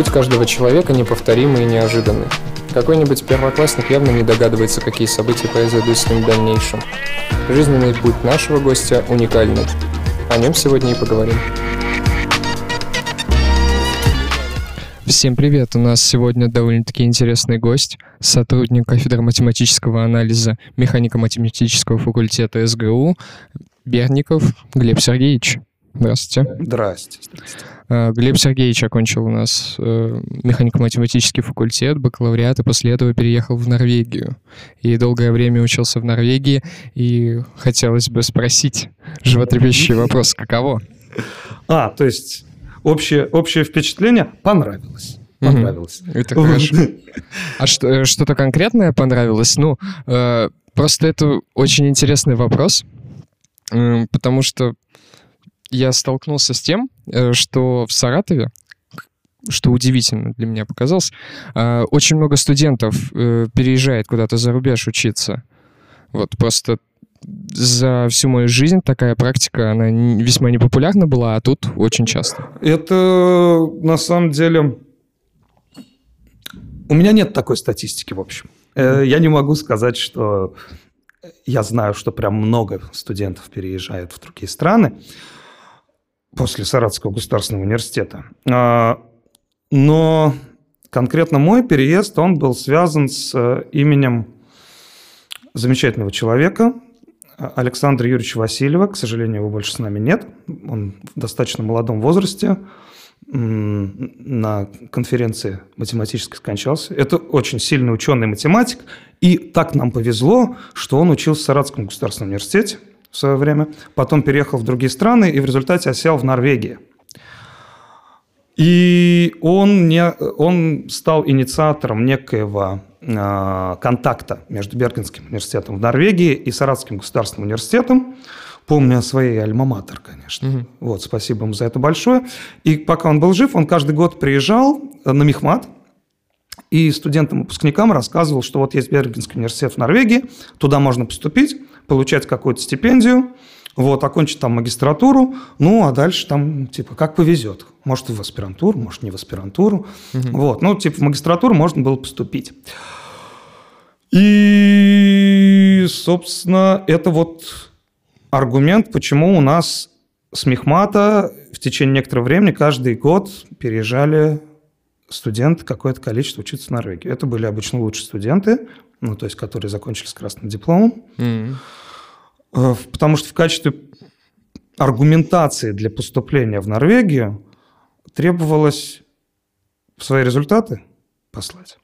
Путь каждого человека неповторимый и неожиданный. Какой-нибудь первоклассник явно не догадывается, какие события произойдут с ним в дальнейшем. Жизненный путь нашего гостя уникальный. О нем сегодня и поговорим. Всем привет! У нас сегодня довольно-таки интересный гость, сотрудник кафедры математического анализа механико-математического факультета СГУ Берников Глеб Сергеевич. Здравствуйте. Здрасте. Здрасте. А, Глеб Сергеевич окончил у нас э, механико-математический факультет, бакалавриат, и после этого переехал в Норвегию. И долгое время учился в Норвегии, и хотелось бы спросить животрепещущий вопрос, каково? А, то есть общее, общее впечатление понравилось. Понравилось. Угу. Это хорошо. А что, э, что-то конкретное понравилось? Ну, э, просто это очень интересный вопрос, э, потому что я столкнулся с тем, э, что в Саратове, что удивительно для меня показалось, э, очень много студентов э, переезжает куда-то за рубеж учиться. Вот просто за всю мою жизнь такая практика, она весьма непопулярна была, а тут очень часто. Это на самом деле... У меня нет такой статистики, в общем. Я не могу сказать, что я знаю, что прям много студентов переезжают в другие страны после Саратовского государственного университета. А, но конкретно мой переезд, он был связан с э, именем замечательного человека, Александра Юрьевича Васильева. К сожалению, его больше с нами нет. Он в достаточно молодом возрасте на конференции математической скончался. Это очень сильный ученый математик. И так нам повезло, что он учился в Саратовском государственном университете в свое время, потом переехал в другие страны и в результате осел в Норвегии. И он, не, он стал инициатором некоего э, контакта между Бергенским университетом в Норвегии и Саратовским государственным университетом. Помню о своей альма-матер, конечно. Угу. Вот, спасибо ему за это большое. И пока он был жив, он каждый год приезжал на Мехмат, и студентам-выпускникам рассказывал, что вот есть Бергенский университет в Норвегии, туда можно поступить, получать какую-то стипендию, вот, окончить там магистратуру, ну, а дальше там, типа, как повезет. Может, в аспирантуру, может, не в аспирантуру. Угу. Вот, ну, типа, в магистратуру можно было поступить. И, собственно, это вот аргумент, почему у нас с Мехмата в течение некоторого времени каждый год переезжали студенты какое-то количество учиться в Норвегию. Это были обычно лучшие студенты, ну, то есть, которые закончили с красным дипломом. Mm-hmm. Потому что в качестве аргументации для поступления в Норвегию требовалось свои результаты послать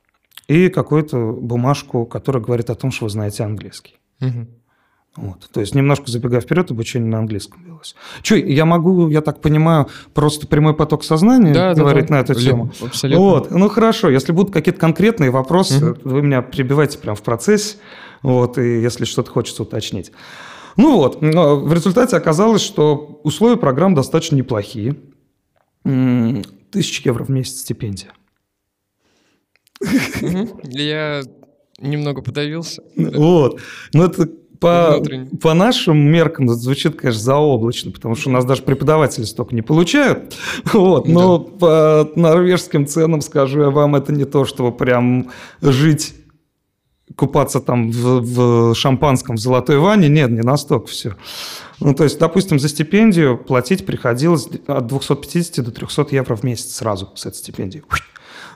и какую-то бумажку, которая говорит о том, что вы знаете английский. Угу. Вот. То есть немножко забегая вперед, обучение на английском велось. Че, я могу, я так понимаю, просто прямой поток сознания да, говорить да, да. на эту тему? Абсолютно. Вот. Ну хорошо, если будут какие-то конкретные вопросы, угу. вы меня прибивайте прямо в процессе, вот, и если что-то хочется уточнить. Ну вот, в результате оказалось, что условия программ достаточно неплохие. Тысяча евро в месяц стипендия. Я немного подавился. Вот. Ну, это по, по нашим меркам звучит, конечно, заоблачно, потому что у нас даже преподаватели столько не получают. Вот, но да. по норвежским ценам, скажу я вам, это не то, чтобы прям жить купаться там в, в шампанском в золотой ванне. Нет, не настолько все. Ну, то есть, допустим, за стипендию платить приходилось от 250 до 300 евро в месяц сразу с этой стипендией.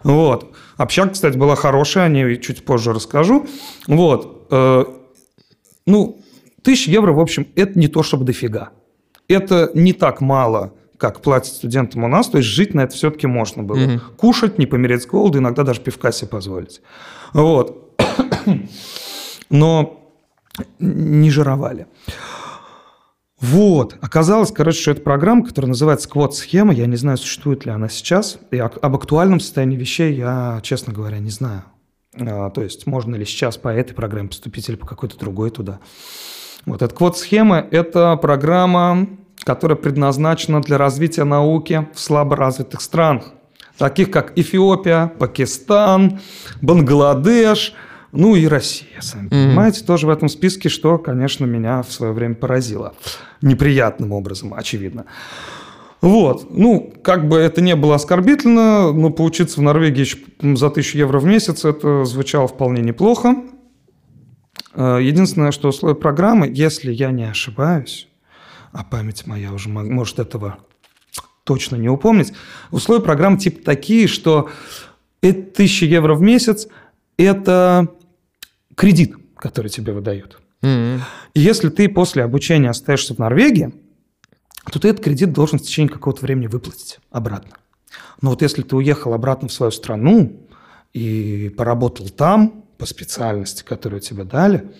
Вот. Общага, кстати, была хорошая, о ней чуть позже расскажу. Вот. Э, ну, тысяча евро, в общем, это не то, чтобы дофига. Это не так мало, как платят студентам у нас, то есть жить на это все-таки можно было. Угу. Кушать, не помереть с голоду, иногда даже пивка себе позволить. Вот. Но не жировали. Вот. Оказалось, короче, что это программа, которая называется «Квот-схема». Я не знаю, существует ли она сейчас. И об актуальном состоянии вещей я, честно говоря, не знаю. А, то есть можно ли сейчас по этой программе поступить или по какой-то другой туда. Вот эта квот-схема – это программа, которая предназначена для развития науки в слаборазвитых странах, таких как Эфиопия, Пакистан, Бангладеш – ну и Россия, сами mm-hmm. понимаете, тоже в этом списке, что, конечно, меня в свое время поразило. Неприятным образом, очевидно. Вот. Ну, как бы это не было оскорбительно, но поучиться в Норвегии за тысячу евро в месяц, это звучало вполне неплохо. Э, единственное, что условия программы, если я не ошибаюсь, а память моя уже может этого точно не упомнить, условия программы типа такие, что это 1000 евро в месяц – это кредит, который тебе выдают. Mm-hmm. И если ты после обучения остаешься в Норвегии, то ты этот кредит должен в течение какого-то времени выплатить обратно. Но вот если ты уехал обратно в свою страну и поработал там по специальности, которую тебе дали,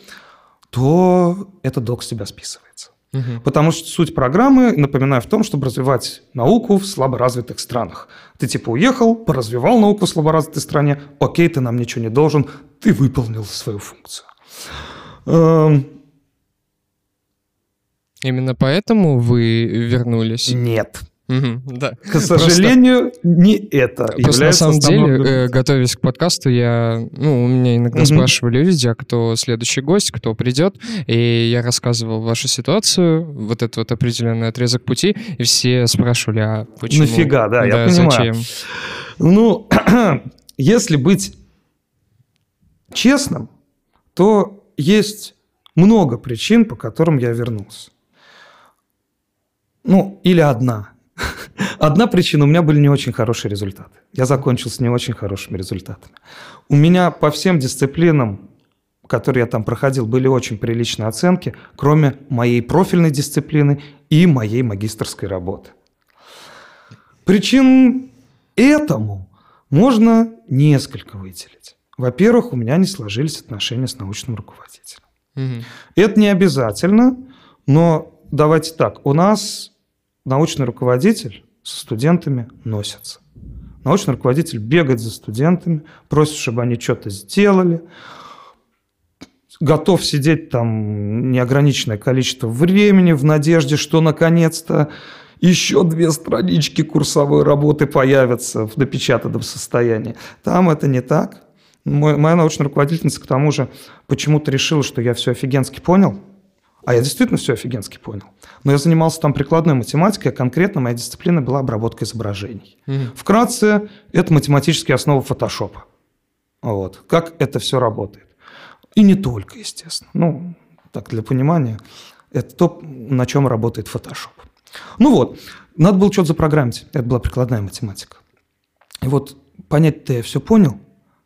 то этот долг с тебя списывается. Угу. Потому что суть программы, напоминаю, в том, чтобы развивать науку в слаборазвитых странах. Ты типа уехал, поразвивал науку в слаборазвитой стране, окей, ты нам ничего не должен, ты выполнил свою функцию. Эм, Именно поэтому вы вернулись? Нет. Угу, да. К сожалению, просто, не это. Просто на самом деле, э, готовясь к подкасту, я, ну, у меня иногда угу. спрашивали люди, а кто следующий гость, кто придет, и я рассказывал вашу ситуацию, вот этот вот определенный отрезок пути, и все спрашивали, а почему? Нафига, да, да я понимаю. Зачем? Ну, если быть честным, то есть много причин, по которым я вернулся. Ну, или одна. Одна причина, у меня были не очень хорошие результаты. Я закончил с не очень хорошими результатами. У меня по всем дисциплинам, которые я там проходил, были очень приличные оценки, кроме моей профильной дисциплины и моей магистрской работы. Причин этому можно несколько выделить. Во-первых, у меня не сложились отношения с научным руководителем. Угу. Это не обязательно, но давайте так, у нас научный руководитель со студентами носится. Научный руководитель бегает за студентами, просит, чтобы они что-то сделали, готов сидеть там неограниченное количество времени в надежде, что наконец-то еще две странички курсовой работы появятся в допечатанном состоянии. Там это не так. Моя научная руководительница, к тому же, почему-то решила, что я все офигенски понял – а я действительно все офигенски понял. Но я занимался там прикладной математикой, а конкретно моя дисциплина была обработка изображений. Угу. Вкратце, это математические основы фотошопа. Вот. Как это все работает. И не только, естественно. Ну, так, для понимания, это то, на чем работает фотошоп. Ну вот, надо было что-то запрограммить. Это была прикладная математика. И вот понять-то я все понял,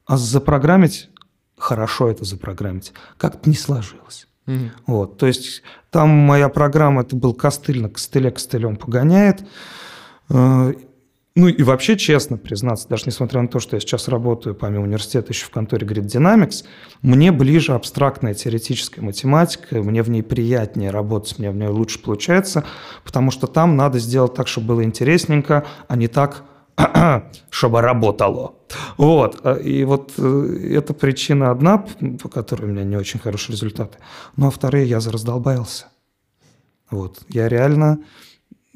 а запрограммить, хорошо это запрограммить, как-то не сложилось. Вот, то есть там моя программа, это был костыль на костыле, костылем погоняет. Э, ну и вообще, честно признаться, даже несмотря на то, что я сейчас работаю помимо университета еще в конторе Grid Dynamics, мне ближе абстрактная теоретическая математика, мне в ней приятнее работать, мне в ней лучше получается, потому что там надо сделать так, чтобы было интересненько, а не так, чтобы работало. Вот. А, и вот э, эта причина одна, по которой у меня не очень хорошие результаты. Ну, а вторые, я раздолбался. Вот. Я реально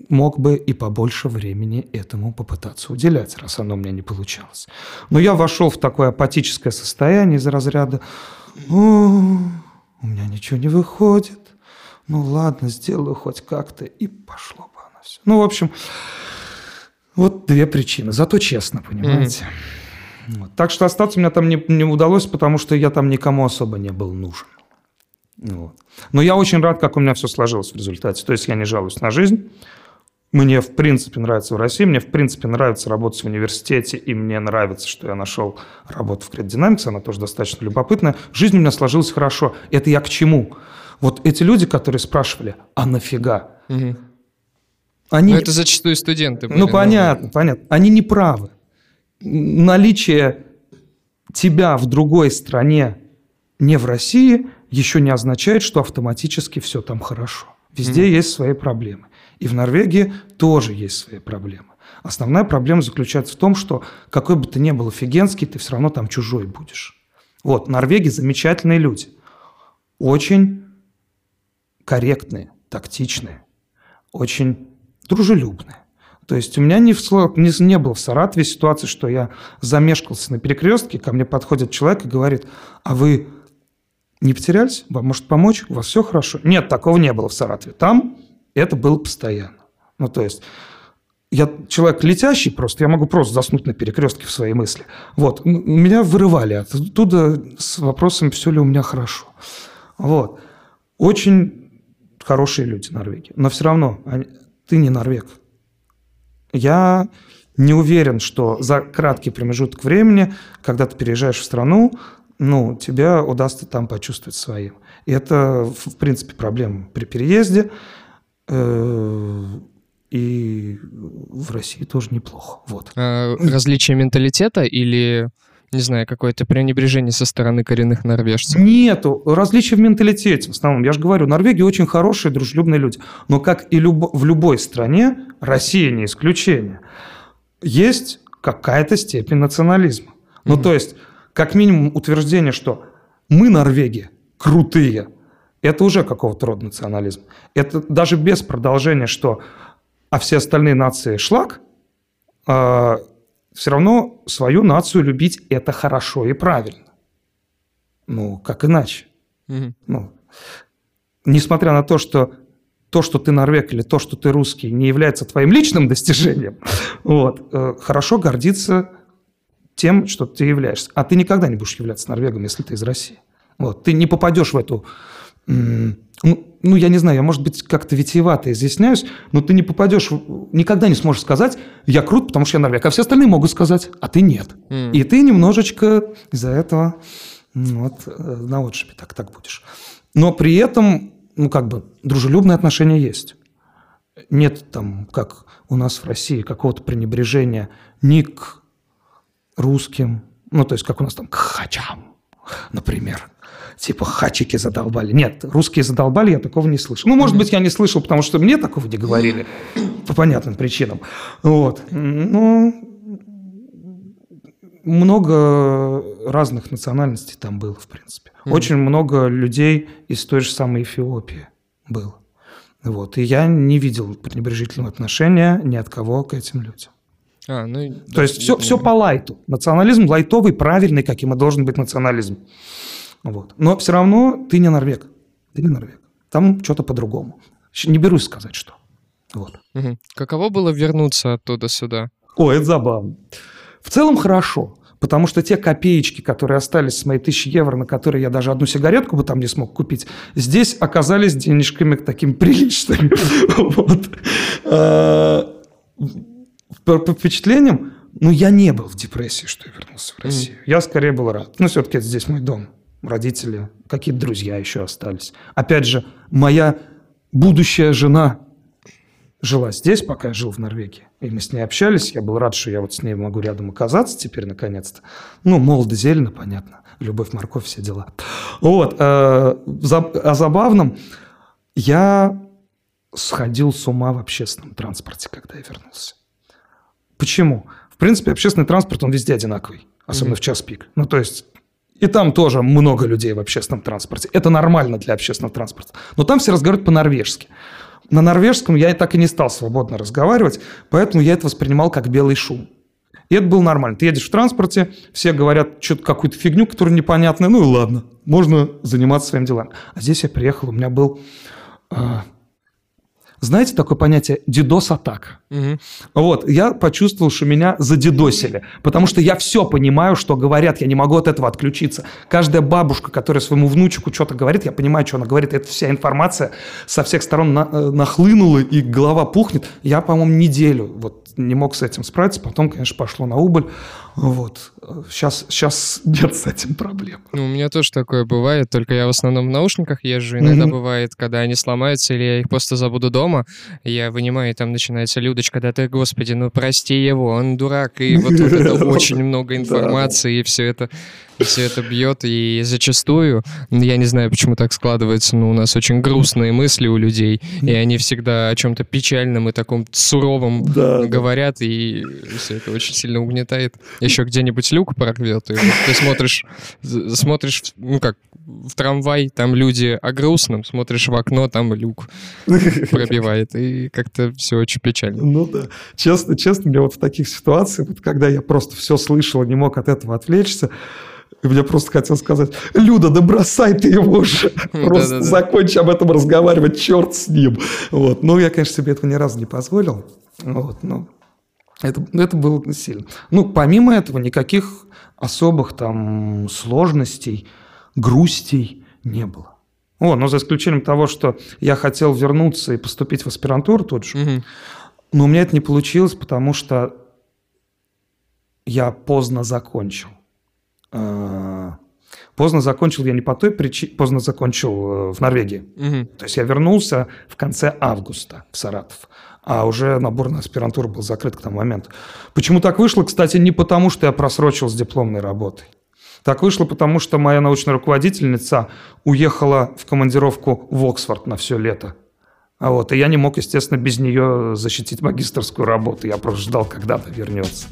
мог бы и побольше времени этому попытаться уделять, раз оно у меня не получалось. Но я вошел в такое апатическое состояние из разряда «У меня ничего не выходит, ну ладно, сделаю хоть как-то», и пошло бы оно все. Ну, в общем, вот две причины. Зато честно, понимаете. Mm-hmm. Вот. Так что остаться мне там не, не удалось, потому что я там никому особо не был нужен. Вот. Но я очень рад, как у меня все сложилось в результате. То есть я не жалуюсь на жизнь. Мне в принципе нравится в России, мне в принципе нравится работать в университете, и мне нравится, что я нашел работу в Credit Dynamics, она тоже достаточно любопытная. Жизнь у меня сложилась хорошо. Это я к чему? Вот эти люди, которые спрашивали, а нафига? Угу. Они... Но это зачастую студенты. Были, ну, понятно, но... понятно. Они не правы. Наличие тебя в другой стране, не в России, еще не означает, что автоматически все там хорошо. Везде mm. есть свои проблемы. И в Норвегии тоже есть свои проблемы. Основная проблема заключается в том, что какой бы ты ни был офигенский, ты все равно там чужой будешь. Вот, Норвегии замечательные люди. Очень корректные, тактичные, очень дружелюбная. То есть у меня не, в, не, не было в Саратове ситуации, что я замешкался на перекрестке, ко мне подходит человек и говорит, а вы не потерялись? Вам может помочь? У вас все хорошо? Нет, такого не было в Саратове. Там это было постоянно. Ну, то есть я человек летящий просто, я могу просто заснуть на перекрестке в своей мысли. Вот, меня вырывали оттуда с вопросом, все ли у меня хорошо. Вот. Очень хорошие люди Норвегии. Но все равно они, ты не норвег. Я не уверен, что за краткий промежуток времени, когда ты переезжаешь в страну, ну, тебя удастся там почувствовать своим. И это, в принципе, проблема при переезде. Э, и в России тоже неплохо. Вот. А, различие менталитета или не знаю, какое-то пренебрежение со стороны коренных норвежцев? Нету. Различия в менталитете в основном. Я же говорю, Норвегия очень хорошие, дружелюбные люди. Но как и люб... в любой стране, Россия не исключение, есть какая-то степень национализма. Ну, mm-hmm. то есть, как минимум утверждение, что мы, Норвегия, крутые, это уже какого-то рода национализм. Это даже без продолжения, что а все остальные нации шлак, э, все равно свою нацию любить это хорошо и правильно. Ну, как иначе? Угу. Ну, несмотря на то, что то, что ты норвег или то, что ты русский, не является твоим личным достижением, вот, э, хорошо гордиться тем, что ты являешься. А ты никогда не будешь являться норвегом, если ты из России. Вот, ты не попадешь в эту ну, ну, я не знаю, я, может быть, как-то витиевато изъясняюсь, но ты не попадешь, никогда не сможешь сказать, я крут, потому что я норвег, а все остальные могут сказать, а ты нет. Mm. И ты немножечко из-за этого вот, э, на отшибе так, так будешь. Но при этом, ну, как бы, дружелюбные отношения есть. Нет там, как у нас в России, какого-то пренебрежения ни к русским, ну, то есть, как у нас там, к хачам, например, типа хачики задолбали. Нет, русские задолбали, я такого не слышал. Ну, может быть, я не слышал, потому что мне такого не говорили по понятным причинам. Вот. Ну, много разных национальностей там было, в принципе. Очень много людей из той же самой Эфиопии было. Вот. И я не видел пренебрежительного отношения ни от кого к этим людям. А, ну, То да, есть все, все по лайту. Национализм лайтовый, правильный, каким и должен быть национализм. Вот. Но все равно ты не норвег. Ты не норвег. Там что-то по-другому. Не берусь сказать, что. Вот. Угу. Каково было вернуться оттуда сюда? О, это забавно. В целом хорошо. Потому что те копеечки, которые остались с моей тысячи евро, на которые я даже одну сигаретку бы там не смог купить, здесь оказались денежками такими приличными. А, по впечатлениям, ну, я не был в депрессии, что я вернулся в Россию. Я скорее был рад. Ну, все-таки это здесь мой дом родители, какие-то друзья еще остались. Опять же, моя будущая жена жила здесь, пока я жил в Норвегии. И мы с ней общались. Я был рад, что я вот с ней могу рядом оказаться теперь, наконец-то. Ну, молодо, зелено, понятно. Любовь, морковь, все дела. Вот. Э, о забавном. Я сходил с ума в общественном транспорте, когда я вернулся. Почему? В принципе, общественный транспорт, он везде одинаковый. Особенно mm-hmm. в час пик. Ну, то есть и там тоже много людей в общественном транспорте. Это нормально для общественного транспорта. Но там все разговаривают по-норвежски. На норвежском я и так и не стал свободно разговаривать, поэтому я это воспринимал как белый шум. И это было нормально. Ты едешь в транспорте, все говорят что-то какую-то фигню, которая непонятная, ну и ладно, можно заниматься своим делами. А здесь я приехал, у меня был а, знаете такое понятие «дидос-атака»? Угу. Вот, я почувствовал, что меня задидосили, потому что я все понимаю, что говорят, я не могу от этого отключиться. Каждая бабушка, которая своему внучку что-то говорит, я понимаю, что она говорит, это вся информация со всех сторон на, э, нахлынула, и голова пухнет. Я, по-моему, неделю вот не мог с этим справиться, потом, конечно, пошло на убыль. Вот. Сейчас, сейчас нет с этим проблем. Ну, у меня тоже такое бывает, только я в основном в наушниках езжу. Иногда mm-hmm. бывает, когда они сломаются, или я их просто забуду дома, я вынимаю, и там начинается Людочка, да ты, господи, ну прости его, он дурак, и вот, это очень много информации, и все это все это бьет, и зачастую, я не знаю, почему так складывается, но у нас очень грустные мысли у людей, и они всегда о чем-то печальном и таком суровом да, говорят, и все это очень сильно угнетает. Еще где-нибудь люк прорвет, и вот ты смотришь, смотришь, ну как, в трамвай, там люди о грустном, смотришь в окно, там люк пробивает, и как-то все очень печально. Ну да. Честно, честно, мне вот в таких ситуациях, вот когда я просто все слышал, не мог от этого отвлечься, мне просто хотел сказать, Люда, да бросай ты его же. Просто закончи об этом разговаривать, черт с ним. Вот. Ну, я, конечно, себе этого ни разу не позволил. Вот, ну, Это, это было сильно. Ну, помимо этого, никаких особых там сложностей, грустей не было. О, но за исключением того, что я хотел вернуться и поступить в аспирантуру тут же. Мгм. Но у меня это не получилось, потому что я поздно закончил. Э, Поздно закончил я не по той причине, поздно закончил э, в Норвегии. Мгм. То есть я вернулся в конце августа в Саратов, а уже набор на аспирантуру был закрыт к тому моменту. Почему так вышло? Кстати, не потому, что я просрочил с дипломной работой. Так вышло, потому что моя научная руководительница уехала в командировку в Оксфорд на все лето. А вот, и я не мог, естественно, без нее защитить магистрскую работу. Я просто ждал, когда она вернется.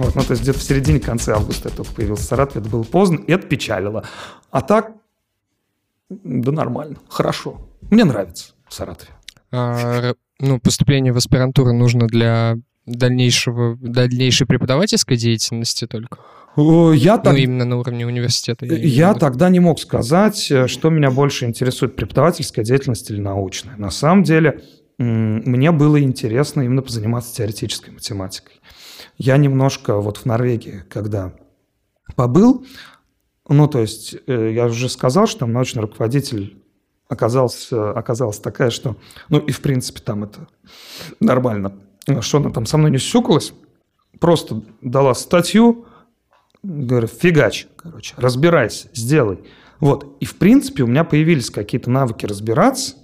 Вот, ну, то есть где-то в середине-конце августа я только появился в Саратове. Это было поздно, и это печалило. А так, да нормально, хорошо. Мне нравится в Саратове. А, ну, поступление в аспирантуру нужно для дальнейшего, дальнейшей преподавательской деятельности только? Я так Ну, именно на уровне университета. Я виду. тогда не мог сказать, э, что меня больше интересует, преподавательская деятельность или научная. На самом деле, мне было интересно именно позаниматься теоретической математикой. Я немножко вот в Норвегии, когда побыл, ну, то есть, э, я уже сказал, что там научный руководитель оказался, оказалась такая, что, ну, и в принципе там это нормально, что она там со мной не сюкалась, просто дала статью, Говорю, фигач, короче, разбирайся, сделай. Вот. И, в принципе, у меня появились какие-то навыки разбираться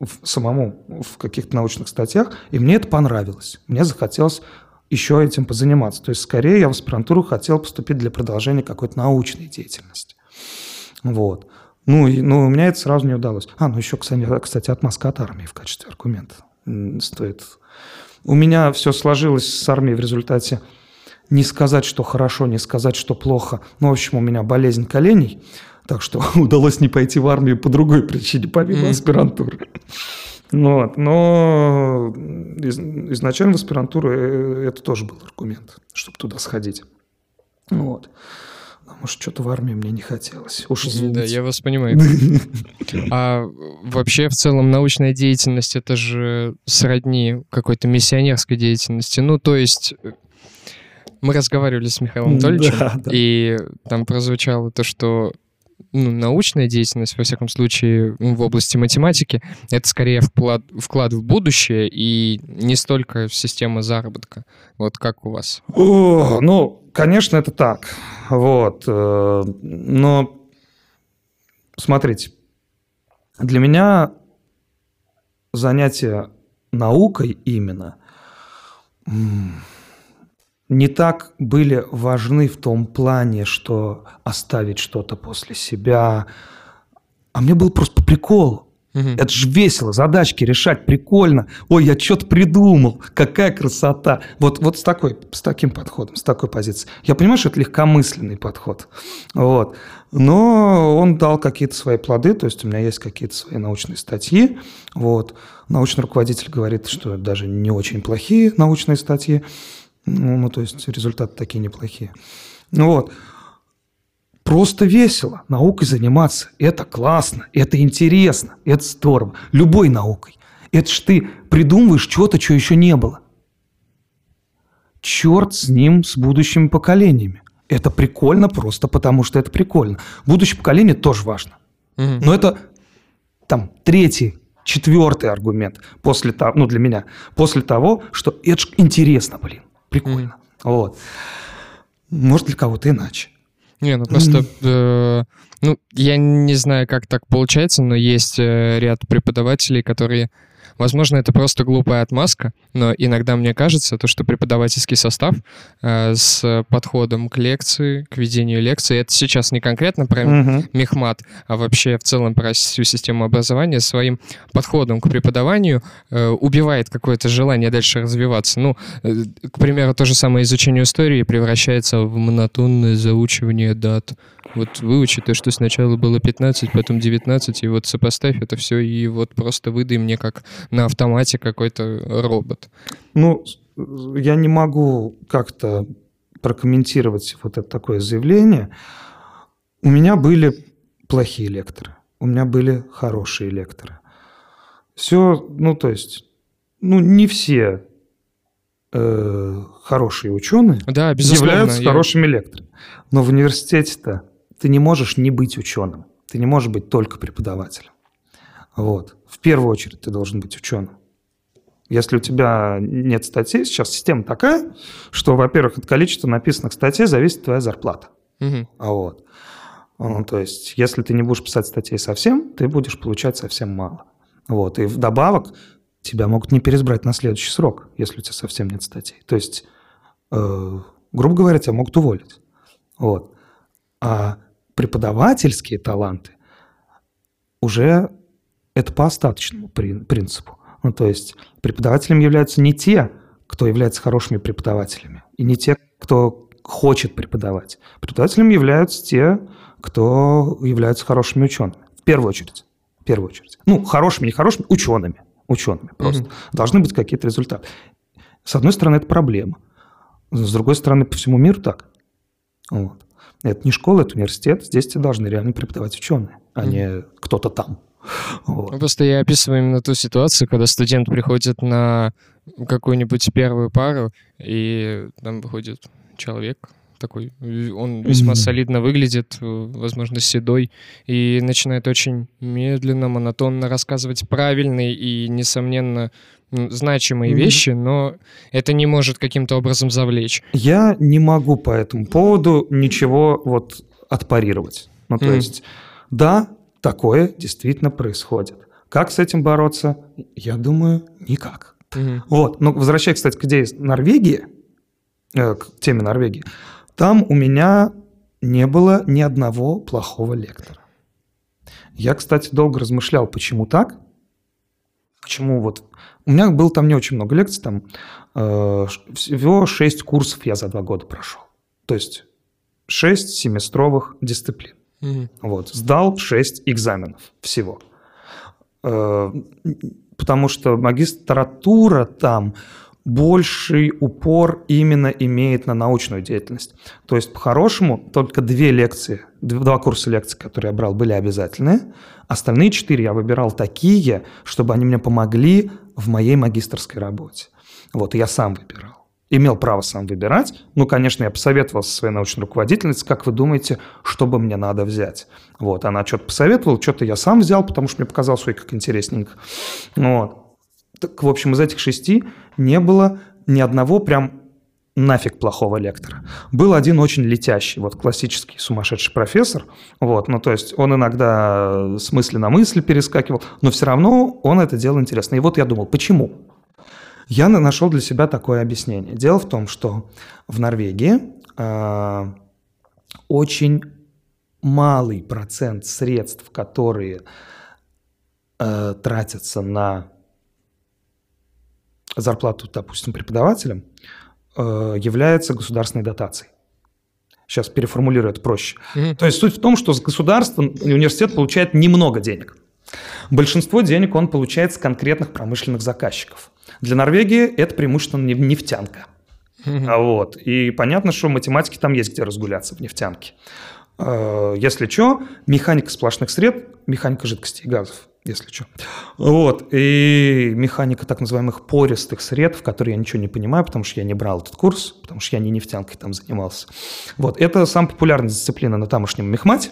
в самому в каких-то научных статьях, и мне это понравилось. Мне захотелось еще этим позаниматься. То есть, скорее, я в аспирантуру хотел поступить для продолжения какой-то научной деятельности. Вот. Ну, и, ну, у меня это сразу не удалось. А, ну еще, кстати, отмазка от армии в качестве аргумента стоит. У меня все сложилось с армией в результате не сказать, что хорошо, не сказать, что плохо. Ну, в общем, у меня болезнь коленей, так что удалось не пойти в армию по другой причине, помимо Мгм. аспирантуры. Ну Вот. Но из- изначально в аспирантуру э, это тоже был аргумент, чтобы туда сходить. Вот. Потому что что-то в армии мне не хотелось. Уж Да, извините. я вас понимаю. А вообще в целом научная деятельность это же сродни какой-то миссионерской деятельности. Ну, то есть э, мы разговаривали с Михаилом Анатольевичем, Да, да. и там прозвучало то, что ну, научная деятельность, во всяком случае, в области математики, это скорее вклад, вклад в будущее и не столько в систему заработка. Вот как у вас? О, ну, конечно, это так. Вот. э, Но смотрите, для меня занятие наукой именно не так были важны в том плане, что оставить что-то после себя. А мне был просто по приколу. Мгм. Это же весело, задачки решать, прикольно. Ой, я что-то придумал, какая красота. Вот, вот с, такой, с таким подходом, с такой позицией. Я понимаю, что это легкомысленный подход. Вот. Но он дал какие-то свои плоды, то есть у меня есть какие-то свои научные статьи. Вот. Научный руководитель говорит, что даже не очень плохие научные статьи. Ну, ну, то есть результаты такие неплохие. Ну Вот. Просто весело наукой заниматься. Это классно, это интересно, это здорово. Любой наукой. Это ж ты придумываешь что-то, что еще не было. Черт с ним, с будущими поколениями. Это прикольно просто потому, что это прикольно. Будущее поколение тоже важно. Мгм. Но это там третий, четвертый аргумент после того, ну для меня, после того, что это ж интересно, блин, прикольно. Вот. Может для кого-то иначе. Не, ну просто, э, ну, я не знаю, как так получается, но есть э, ряд преподавателей, которые, возможно, это просто глупая отмазка, но иногда мне кажется, то, что преподавательский состав э, с подходом к лекции, к ведению лекции, это сейчас не конкретно про Мгм. мехмат, а вообще в целом про всю систему образования своим подходом к преподаванию э, убивает какое-то желание дальше развиваться. Ну, э, к примеру, то же самое изучение истории превращается в монотонное заучивание дат. Вот выучи то, что сначала было 15, потом 19, и вот сопоставь это все, и вот просто выдай мне как на автомате какой-то робот. Ну, с- я не могу как-то прокомментировать вот это такое заявление. У меня были плохие лекторы, у меня были хорошие лекторы. Все, ну, то есть, ну, не все э, хорошие ученые Да, являются я- хорошими лекторами. Но в университете-то ты не можешь не быть ученым. Ты не можешь быть только преподавателем. Вот. В первую очередь ты должен быть ученым. Если у тебя нет статей, сейчас система такая, что, во-первых, от количества написанных статей зависит твоя зарплата. Мгм. А вот. Ну, то есть, если ты не будешь писать статей совсем, ты будешь получать совсем мало. Вот. И вдобавок тебя могут не переизбрать на следующий срок, если у тебя совсем нет статей. То есть, э, грубо говоря, тебя могут уволить. Вот. А преподавательские таланты уже это по остаточному при- принципу. Ну, то есть преподавателем являются не те, кто является хорошими преподавателями, и не те, кто хочет преподавать. Преподавателем являются те, кто являются хорошими учеными. В первую очередь. В первую очередь. Ну, хорошими, не хорошими, учеными. Учеными просто. Мгм. Должны быть какие-то результаты. С одной стороны, это проблема. С другой стороны, по всему миру так. Вот. Это не школа, это университет. Здесь тебе должны реально преподавать ученые, а Мгм. не кто-то там. Вот. Ну, Просто я описываю именно ту ситуацию, когда студент приходит на какую-нибудь первую пару, и там выходит человек такой, он весьма солидно выглядит, э, возможно, седой, и начинает очень медленно, монотонно рассказывать правильные и, несомненно, значимые вещи, но это не может каким-то образом завлечь. Я не могу по этому поводу ничего вот отпарировать. Ну, то есть, да, такое действительно происходит. Как с этим бороться? Я думаю, никак. Мгм. Вот. Ну, возвращаясь, кстати, к идее Норвегии, э, к теме Норвегии, там у меня не было ни одного плохого лектора. Я, кстати, долго размышлял, почему так. Почему вот... У меня было там не очень много лекций, там э, всего 6 курсов я за два года прошел. То есть 6 семестровых дисциплин. Мгм. Вот, сдал 6 экзаменов всего. Э, Потому что магистратура там больший упор именно имеет на научную деятельность. То есть, по-хорошему, только две лекции, два курса лекций, которые я брал, были обязательные. Остальные четыре я выбирал такие, чтобы они мне помогли в моей магистрской работе. Вот, я сам выбирал. Имел право сам выбирать. Ну, конечно, я посоветовался со своей научной руководительницей, как вы думаете, что бы мне надо взять. Вот, она что-то посоветовала, что-то я сам взял, потому что мне показалось, ой, как интересненько. Вот. Так, в общем, из этих шести не было ни одного прям нафиг плохого лектора. Был один очень летящий, вот классический сумасшедший профессор, вот, ну то есть он иногда с мысли на мысль перескакивал, но все равно он это делал интересно. И вот я думал, почему? Я на- нашел для себя такое объяснение. Дело в том, что в Норвегии а, очень малый процент средств, которые э, тратятся на зарплату, допустим, преподавателям, э, является государственной дотацией. Сейчас переформулирую это проще. Мгм. То есть суть в том, что с государством университет получает немного денег. Большинство денег он получает с конкретных промышленных заказчиков. Для Норвегии это преимущественно неф- нефтянка. А Вот. И понятно, что математики там есть где разгуляться в нефтянке. Э, Если что, механика сплошных сред, механика жидкостей и газов, если что. Вот. И механика так называемых пористых сред, в которой я ничего не понимаю, потому что я не брал этот курс, потому что я не нефтянкой там занимался. Вот. Это самая популярная дисциплина на тамошнем мехмате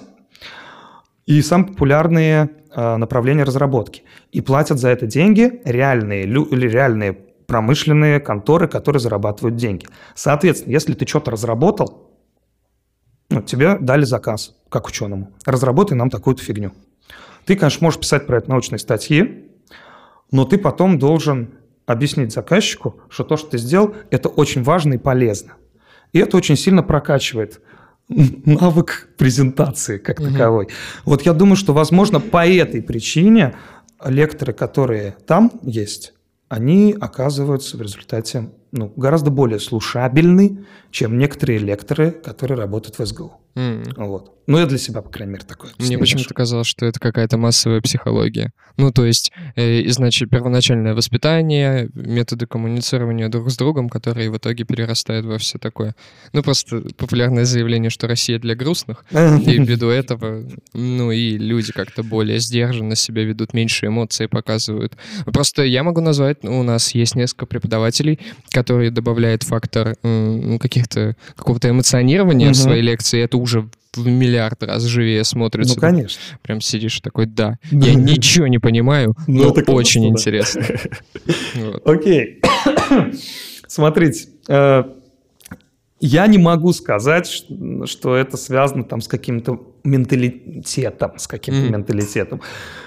и самые популярные э, направления разработки. И платят за это деньги реальные, или реальные промышленные конторы, которые зарабатывают деньги. Соответственно, если ты что-то разработал, ну, тебе дали заказ, как ученому. Разработай нам такую-то фигню. Ты, конечно, можешь писать про это научные статьи, но ты потом должен объяснить заказчику, что то, что ты сделал, это очень важно и полезно. И это очень сильно прокачивает навык презентации как Мгм. таковой. Вот я думаю, что, возможно, по этой причине лекторы, которые там есть, они оказываются в результате ну, гораздо более слушабельны, чем некоторые лекторы, которые работают в СГУ. М. Вот. Ну, я для себя, по крайней мере, такое Мне почему-то казалось, что это какая-то массовая психология. Ну, то есть, э, изначально первоначальное воспитание, методы коммуницирования друг с другом, которые в итоге перерастают во все такое. Ну, просто популярное заявление, что Россия для грустных, и ввиду этого, ну, и люди как-то более сдержанно себя ведут, меньше эмоций показывают. Просто я могу назвать, у нас есть несколько преподавателей, который добавляет фактор э, каких-то какого-то эмоционирования Мгм. в своей лекции, это уже в миллиард раз живее смотрится. Ну, конечно. Прям сидишь такой, да, я ничего не понимаю, Ну, но очень интересно. Окей. Смотрите, э, я не могу сказать, что это связано там с каким-то менталитетом, с каким-то менталитетом.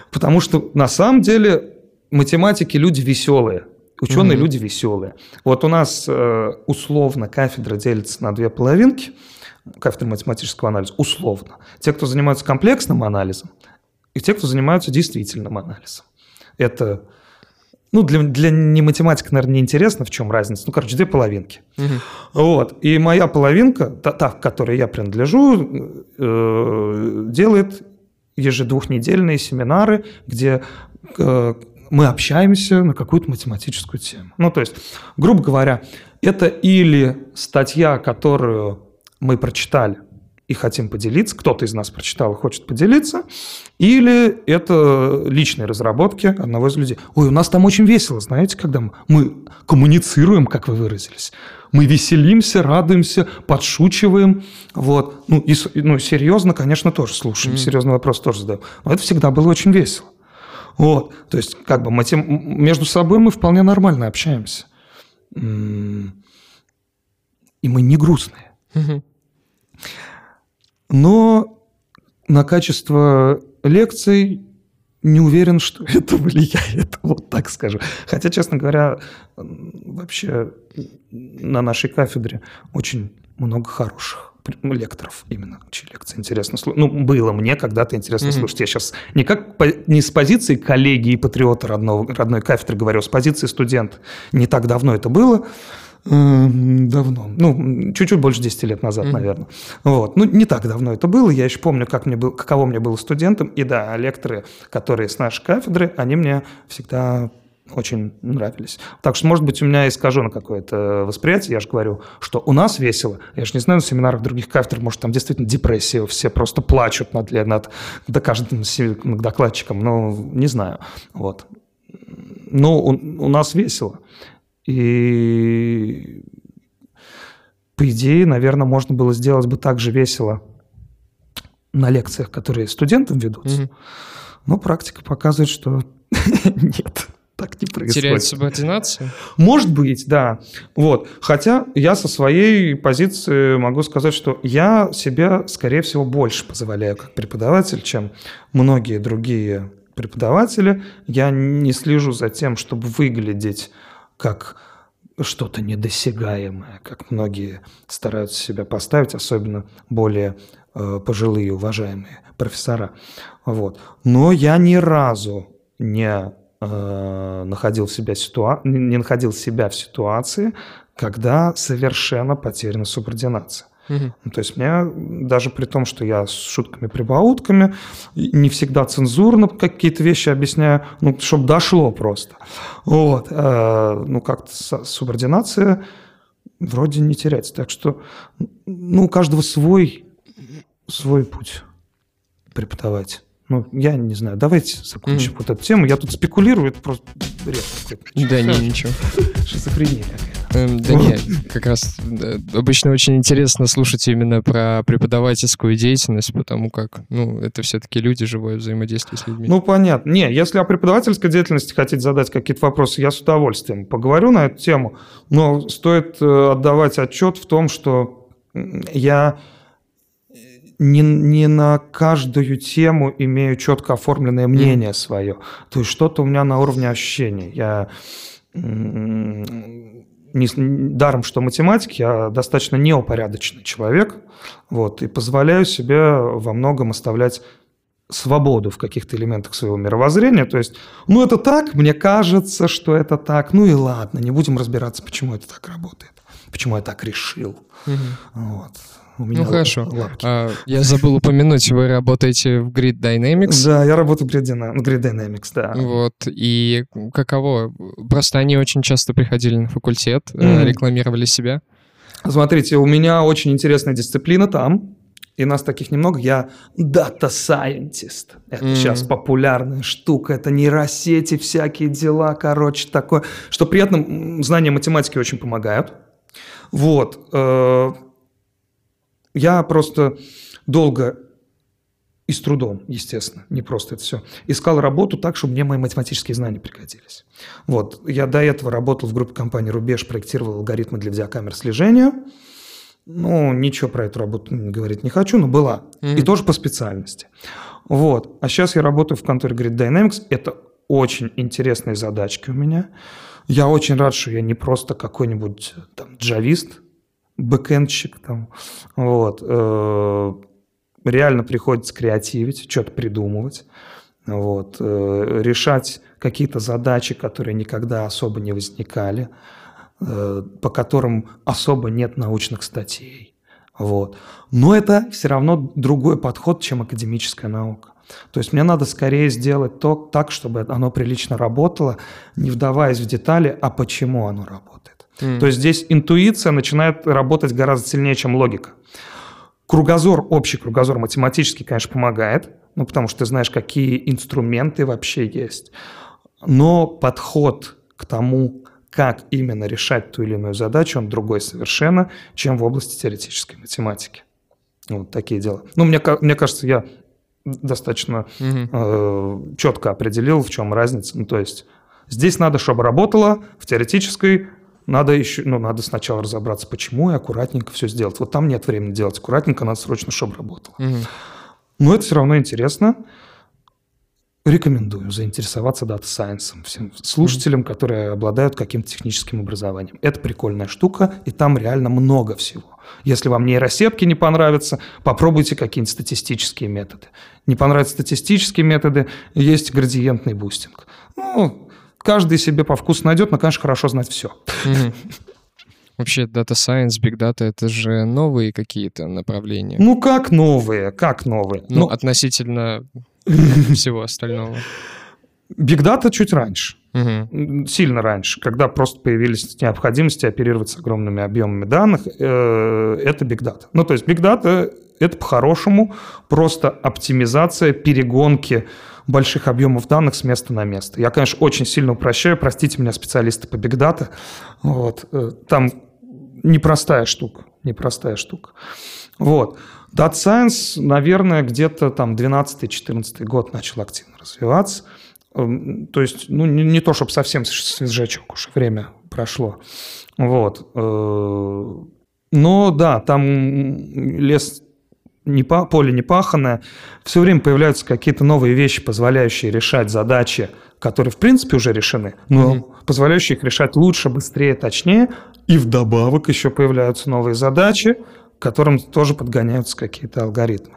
Потому что на самом деле математики люди веселые. Ученые Мгм. люди веселые. Вот у нас э, условно кафедра делится на две половинки. Кафедра математического анализа. Условно. Те, кто занимаются комплексным анализом, и те, кто занимаются действительным анализом. Это ну, для, для не математика, наверное, не интересно, в чем разница. Ну, короче, две половинки. Мгм. Вот. И моя половинка, та, та, к которой я принадлежу, э, делает ежедвухнедельные семинары, где э, мы общаемся на какую-то математическую тему. Ну, то есть, грубо говоря, это или статья, которую мы прочитали и хотим поделиться, кто-то из нас прочитал и хочет поделиться, или это личные разработки одного из людей. Ой, у нас там очень весело, знаете, когда мы, мы коммуницируем, как вы выразились. Мы веселимся, радуемся, подшучиваем. Вот. Ну, и, ну, серьезно, конечно, тоже слушаем, Мгм. серьезный вопрос тоже задаем. Но это всегда было очень весело. Вот. То есть, как бы матем- м- между собой мы вполне нормально общаемся. М, И мы не грустные. Но на качество лекций не уверен, что это влияет, вот так скажу. Хотя, честно говоря, вообще на нашей кафедре очень много хороших пр- лекторов именно, чьи лекции интересно слушать. Ну, было мне когда-то интересно Мгм. слушать. Я сейчас не, как, по- не с позиции коллеги и патриота родного, родной кафедры говорю, а с позиции студента. Не так давно это было. Эм, Давно. Ну, чуть-чуть больше 10 лет назад, Мгм. наверное. Вот. Ну, не так давно это было. Я еще помню, как мне был, каково мне было студентом. И да, лекторы, которые с нашей кафедры, они мне всегда очень нравились. Так что, может быть, у меня искажено какое-то восприятие. Я же говорю, что у нас весело. Я же не знаю, на семинарах других кафедр, может, там действительно депрессия, все просто плачут над, над, над каждым докладчиком. Ну, не знаю. Вот. Но у, у нас весело. И по идее, наверное, можно было сделать бы так же весело на лекциях, которые студентам ведутся. Мгм. Но практика показывает, что нет, так не происходит. Теряет субординацию? Может быть, да. Вот. Хотя я со своей позиции могу сказать, что я себе, скорее всего, больше позволяю как преподаватель, чем многие другие преподаватели. Я не слежу за тем, чтобы выглядеть как что-то недосягаемое, как многие стараются себя поставить, особенно более э, пожилые, уважаемые профессора. Вот. Но я ни разу не э, находил себя ситуа... не находил себя в ситуации, когда совершенно потеряна субординация. Мгм. Ну, То есть мне даже при том, что я с шутками-прибаутками, не всегда цензурно какие-то вещи объясняю, ну, чтобы дошло просто. Вот. э, Ну, как-то субординация вроде не теряется. Так что, ну, у каждого свой, свой путь преподавать. Ну, я не знаю. Давайте закончим Мгм. вот эту тему. Я тут спекулирую, это просто бред какой-то. Да, не, ничего. Шизофрения какая-то. Эм, Да нет, как раз обычно очень интересно слушать именно про преподавательскую деятельность, потому как, ну, это все-таки люди, живое взаимодействие с людьми. Ну, понятно. Не, если о преподавательской деятельности хотите задать какие-то вопросы, я с удовольствием поговорю на эту тему, но стоит э, отдавать отчет в том, что я не, не на каждую тему имею четко оформленное мнение свое. То есть что-то у меня на уровне ощущений. Я не, даром, что математик, я достаточно неупорядоченный человек, вот, и позволяю себе во многом оставлять свободу в каких-то элементах своего мировоззрения. То есть, ну это так, мне кажется, что это так, ну и ладно, не будем разбираться, почему это так работает, почему я так решил. Мгм. Вот. У меня Ну хорошо. лапки. А, я забыл упомянуть, вы работаете в Grid Dynamics. Да, я работаю в Grid Dynamics, да. Вот, и каково? Просто они очень часто приходили на факультет, э, Мгм. рекламировали себя. Смотрите, у меня очень интересная дисциплина там. и нас таких немного, я data scientist. Это mm-hmm. сейчас популярная штука, это нейросети, всякие дела, короче, такое. Что при этом знания математики очень помогают. Вот. Я просто долго и с трудом, естественно, не просто это все. Искал работу так, чтобы мне мои математические знания пригодились. Вот. Я до этого работал в группе компании «Рубеж», проектировал алгоритмы для видеокамер слежения – ну, ничего про эту работу говорить не хочу, но была. Mm-hmm. И тоже по специальности. Вот. А сейчас я работаю в конторе Grid Dynamics. Это очень интересные задачки у меня. Я очень рад, что я не просто какой-нибудь там джавист, бэкэндщик там. Вот. Э, реально приходится креативить, что-то придумывать. Вот. Э, решать какие-то задачи, которые никогда особо не возникали. Э, по которым особо нет научных статей. Вот. Но это все равно другой подход, чем академическая наука. То есть мне надо скорее сделать то так, чтобы оно прилично работало, не вдаваясь в детали, а почему оно работает. Mm. То есть здесь интуиция начинает работать гораздо сильнее, чем логика. Кругозор, общий кругозор математический, конечно, помогает, ну, потому что ты знаешь, какие инструменты вообще есть. Но подход к тому, как именно решать ту или иную задачу, он другой совершенно, чем в области теоретической математики. Вот такие дела. Ну, мне, мне кажется, я достаточно угу. э, четко определил, в чем разница. Ну, то есть здесь надо, чтобы работало, в теоретической надо еще, ну, надо сначала разобраться, почему, и аккуратненько все сделать. Вот там нет времени делать аккуратненько, надо срочно, чтобы работало. Угу. Но это все равно интересно. Рекомендую заинтересоваться Science всем слушателям, которые обладают каким-то техническим образованием. Это прикольная штука, и там реально много всего. Если вам нейросетки не понравятся, попробуйте какие-нибудь статистические методы. Не понравятся статистические методы, есть градиентный бустинг. Ну, каждый себе по вкусу найдет, но, конечно, хорошо знать все. Вообще, Data Science, Big Data — это же новые какие-то направления. Ну, как новые? Как новые? Ну, ну относительно всего остального. Big Data чуть раньше. Угу. Сильно раньше, когда просто появились необходимости оперировать с огромными объемами данных, э, это Big Data. Ну, то есть Big Data — это по-хорошему просто оптимизация перегонки больших объемов данных с места на место. Я, конечно, очень сильно упрощаю, простите меня, специалисты по Data. Вот. Э, там непростая штука, непростая штука. Вот. Data Science, наверное, где-то там 12-14 год начал активно развиваться. Эм, то есть, ну, не, не то, чтобы совсем свежачок уже время прошло. Вот. Э, но да, там лес не по, поле не паханное, все время появляются какие-то новые вещи, позволяющие решать задачи, которые в принципе уже решены, но mm-hmm. позволяющие их решать лучше, быстрее, точнее, и вдобавок еще появляются новые задачи, которым тоже подгоняются какие-то алгоритмы.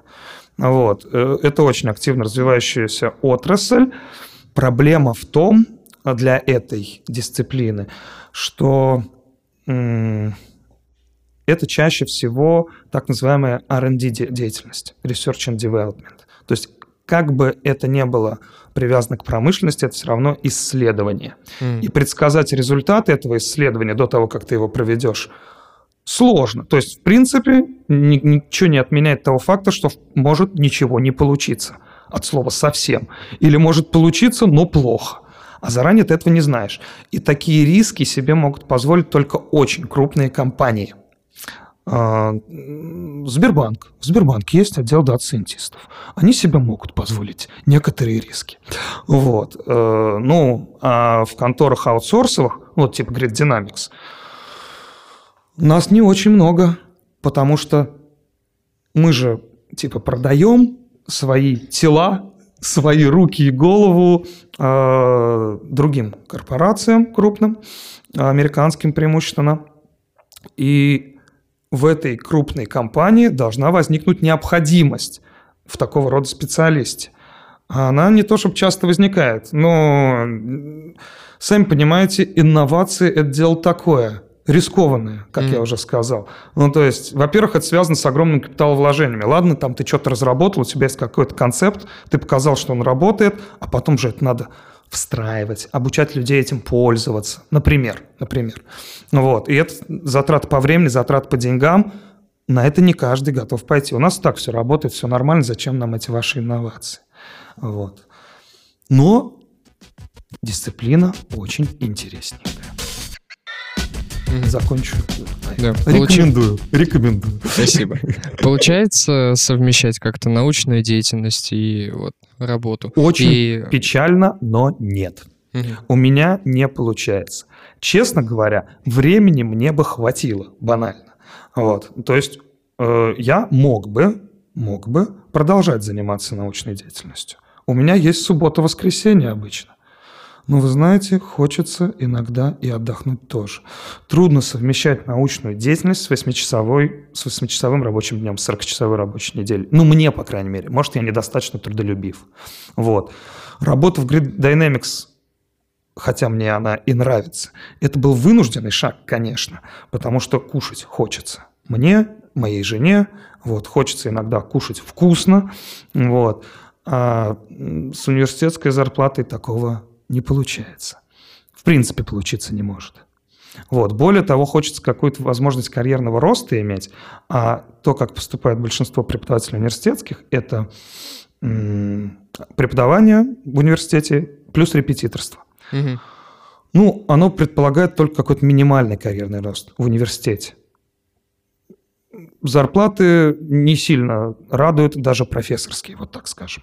Вот. Э, это очень активно развивающаяся отрасль. Проблема в том для этой дисциплины, что это чаще всего так называемая R&D деятельность, Research and Development. То есть как бы это ни было привязано к промышленности, это все равно исследование. Mm. И предсказать результаты этого исследования до того, как ты его проведешь, сложно. То есть, в принципе, ничего не отменяет того факта, что может ничего не получиться. От слова совсем. Или может получиться, но плохо. А заранее ты этого не знаешь. И такие риски себе могут позволить только очень крупные компании. А, Сбербанк. В Сбербанке есть отдел дата-сайентистов. Они себе могут позволить некоторые риски. Вот. Э, ну, а в конторах аутсорсовых, вот типа Grid Dynamics, нас не очень много, потому что мы же типа продаем свои тела, свои руки и голову э, другим корпорациям крупным, американским преимущественно. И в этой крупной компании должна возникнуть необходимость в такого рода специалисте. Она не то чтобы часто возникает, но, сами понимаете, инновации – это дело такое – рискованные, как mm. я уже сказал. Ну, то есть, во-первых, это связано с огромным капиталовложениями. Ладно, там ты что-то разработал, у тебя есть какой-то концепт, ты показал, что он работает, а потом же это надо встраивать, обучать людей этим пользоваться, например, например. Вот, и это затраты по времени, затраты по деньгам, на это не каждый готов пойти. У нас так все работает, все нормально, зачем нам эти ваши инновации? Вот. Но дисциплина очень интересненькая. Закончу. Да, Рекомендую. Рекомендую. Спасибо. Получается совмещать как-то научную деятельность и вот работу? Очень И- печально, но нет. Мгм. У меня не получается. Честно говоря, времени мне бы хватило, банально. Вот. То есть э, я мог бы, мог бы продолжать заниматься научной деятельностью. У меня есть суббота-воскресенье обычно. Но вы знаете, хочется иногда и отдохнуть тоже. Трудно совмещать научную деятельность с 8-часовой, с 8-часовым рабочим днем, с 40-часовой рабочей неделей. Ну, мне, по крайней мере. Может, я недостаточно трудолюбив. Вот. Работа в Grid Dynamics хотя мне она и нравится. Это был вынужденный шаг, конечно, потому что кушать хочется. Мне, моей жене, вот, хочется иногда кушать вкусно, вот. А с университетской зарплатой такого не получается. В принципе, получиться не может. Вот. Более того, хочется какую-то возможность карьерного роста иметь, а то, как поступает большинство преподавателей университетских, это преподавание в университете плюс репетиторство. Мгм. Ну, оно предполагает только какой-то минимальный карьерный рост в университете. Зарплаты не сильно радуют, даже профессорские, вот так скажем.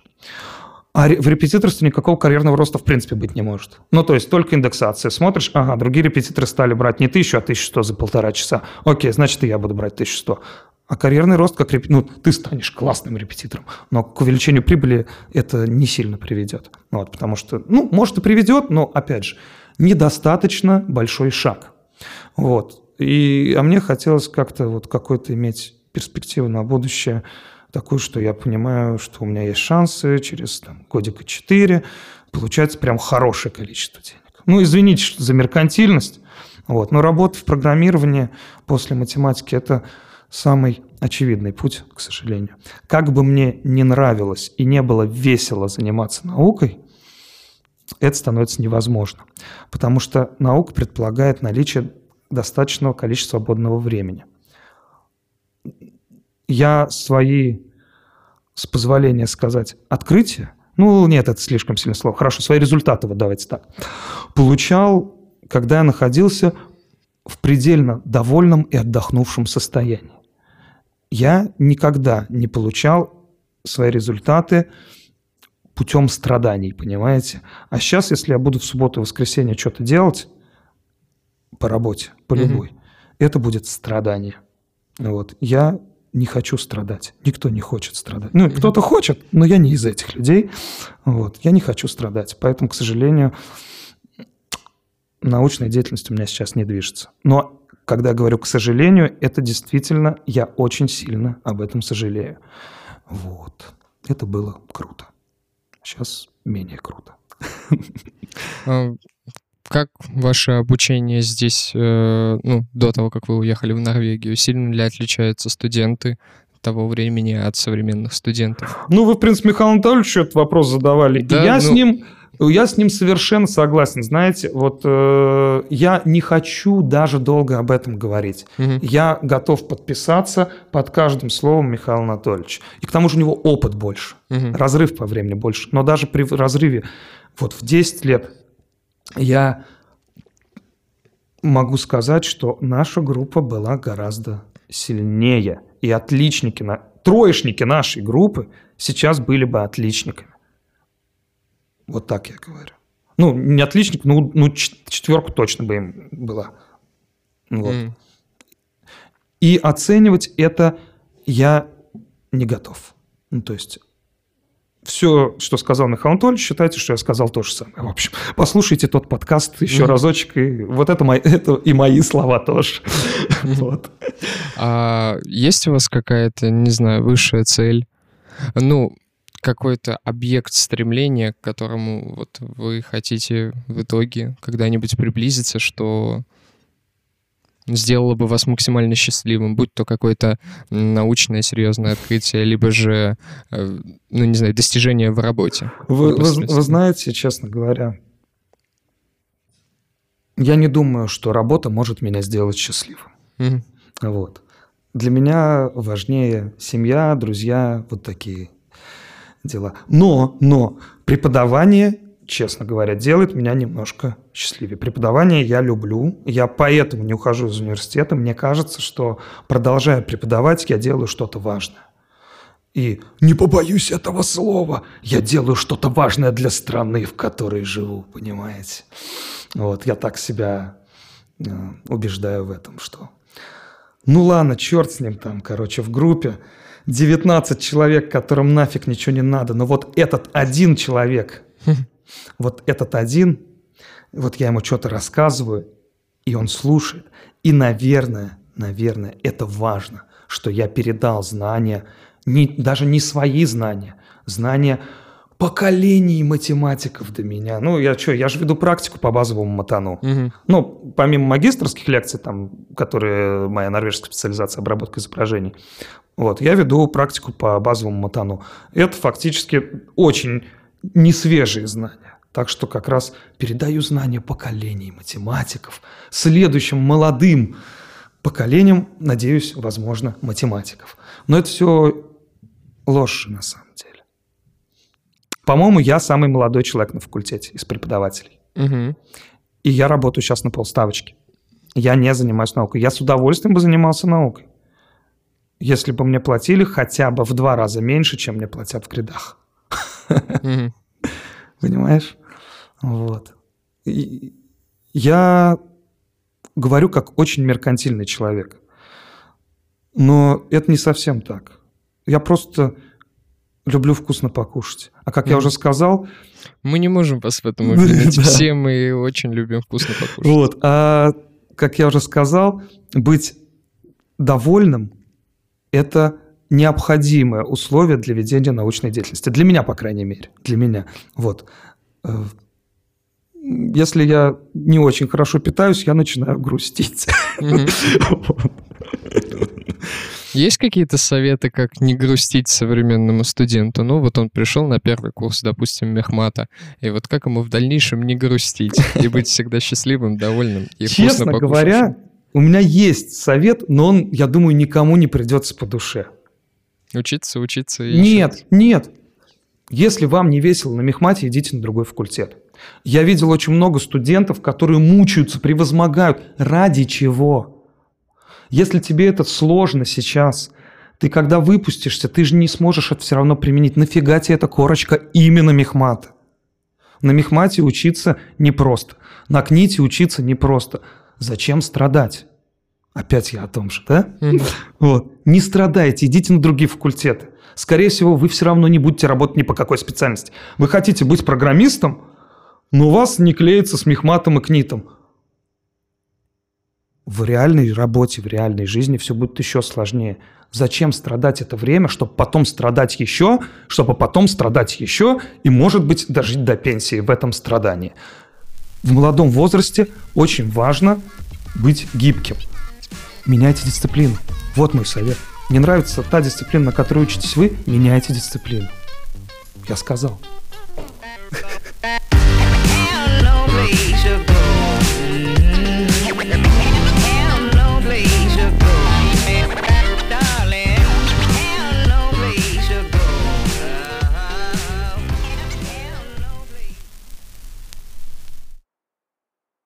А в репетиторстве никакого карьерного роста в принципе быть не может. Ну, то есть только индексация. Смотришь, ага, другие репетиторы стали брать не тысячу, а 1100 за полтора часа. Окей, значит, и я буду брать 1100. А карьерный рост, как реп- ну, ты станешь классным репетитором, но к увеличению прибыли это не сильно приведет. Вот, потому что, ну, может и приведет, но, опять же, недостаточно большой шаг. Вот. И, а мне хотелось как-то вот какой-то иметь перспективу на будущее, такую, что я понимаю, что у меня есть шансы через там, годика 4 получать прям хорошее количество денег. Ну, извините за меркантильность, вот, но работа в программировании после математики – это самый очевидный путь, к сожалению. Как бы мне не нравилось и не было весело заниматься наукой, это становится невозможно, потому что наука предполагает наличие достаточного количества свободного времени. Я свои, с позволения сказать, открытия, ну нет, это слишком сильное слово, хорошо, свои результаты, вот давайте так, получал, когда я находился в предельно довольном и отдохнувшем состоянии. Я никогда не получал свои результаты путем страданий, понимаете? А сейчас, если я буду в субботу и воскресенье что-то делать по работе, по любой, это будет страдание. Вот. Я не хочу страдать. Никто не хочет страдать. Ну, кто-то хочет, но я не из этих людей. Вот. Я не хочу страдать. Поэтому, к сожалению, научная деятельность у меня сейчас не движется. Но когда говорю «к сожалению», это действительно, я очень сильно об этом сожалею. Вот. Это было круто. Сейчас менее круто. Как ваше обучение здесь, э, ну, до того, как вы уехали в Норвегию, сильно ли отличаются студенты того времени от современных студентов? Ну, вы, в принципе, Михаил Анатольевичу этот вопрос задавали. Да, и я, с ну- ним, я с ним совершенно согласен. Знаете, вот э, я не хочу даже долго об этом говорить. Мгм. Я готов подписаться под каждым словом Михаила Анатольевича. И к тому же у него опыт больше, Мгм. разрыв по времени больше. Но даже при разрыве вот в 10 лет я могу сказать, что наша группа была гораздо сильнее. И отличники, троечники нашей группы сейчас были бы отличниками. Вот так я говорю. Ну, не отличник, ну, ну ч- четверка точно бы им была. Вот. М. И оценивать это я не готов. Ну, то есть все, что сказал Михаил Анатольевич, считайте, что я сказал то же самое. В общем, послушайте тот подкаст еще Мгм. разочек, и вот это, мои, это и мои слова тоже. Вот. А есть у вас какая-то, не знаю, высшая цель? Ну, какой-то объект стремления, к которому вот вы хотите в итоге когда-нибудь приблизиться, что сделало бы вас максимально счастливым, будь то какое-то научное серьезное открытие, либо же, э, ну, не знаю, достижение в работе. Вы, вы- вы знаете, честно говоря, я не думаю, что работа может меня сделать счастливым. Мгм. Вот. Для меня важнее семья, друзья, вот такие дела. Но, но преподавание, честно говоря, делает меня немножко счастливее. Преподавание я люблю, я поэтому не ухожу из университета. Мне кажется, что продолжая преподавать, я делаю что-то важное. И не побоюсь этого слова, я делаю что-то важное для страны, в которой живу, понимаете? Вот, я так себя э, убеждаю в этом, что ну ладно, черт с ним там, короче, в группе 19 человек, которым нафиг ничего не надо, но вот этот один человек, вот этот один, вот я ему что-то рассказываю, и он слушает. И, наверное, наверное, это важно, что я передал знания, не, даже не свои знания, знания поколений математиков до меня. Ну, я что, я же веду практику по базовому матану. Угу. Ну, помимо магистрских лекций, там, которые моя норвежская специализация обработка изображений, вот, я веду практику по базовому матану. Это фактически очень несвежие знания. Так что как раз передаю знания поколений математиков следующим молодым поколениям, надеюсь, возможно, математиков. Но это все ложь на самом по-моему, я самый молодой человек на факультете из преподавателей. Угу. И я работаю сейчас на полставочке. Я не занимаюсь наукой. Я с удовольствием бы занимался наукой. Если бы мне платили хотя бы в два раза меньше, чем мне платят в грядах. Понимаешь? Вот. я говорю как очень меркантильный человек. Но это не совсем так. Я просто люблю вкусно покушать. А как mm. я уже сказал... Мы не можем вас в этом убедить. Все мы очень любим вкусно покушать. Вот. А как я уже сказал, быть довольным – это необходимое условие для ведения научной деятельности. Для меня, по крайней мере. Для меня. Вот. Э, если я не очень хорошо питаюсь, я начинаю грустить. Есть какие-то советы, как не грустить современному студенту? Ну, вот он пришел на первый курс, допустим, мехмата, и вот как ему в дальнейшем не грустить и быть всегда счастливым, довольным и Честно говоря, у меня есть совет, но он, я думаю, никому не придется по душе. Учиться, учиться и... Нет, учиться. нет. Если вам не весело на мехмате, идите на другой факультет. Я видел очень много студентов, которые мучаются, превозмогают. Ради чего? Если тебе это сложно сейчас, ты когда выпустишься, ты же не сможешь это все равно применить. Нафига тебе эта корочка именно мехмата? На мехмате учиться непросто. На кните учиться непросто. Зачем страдать? Опять я о том же, да? Mm-hmm. Вот. Не страдайте, идите на другие факультеты. Скорее всего, вы все равно не будете работать ни по какой специальности. Вы хотите быть программистом, но у вас не клеится с мехматом и книтом в реальной работе, в реальной жизни все будет еще сложнее. Зачем страдать это время, чтобы потом страдать еще, чтобы потом страдать еще и, может быть, дожить до пенсии в этом страдании. В молодом возрасте очень важно быть гибким меняйте дисциплину. Вот мой совет. Не нравится та дисциплина, на которой учитесь вы, меняйте дисциплину. Я сказал.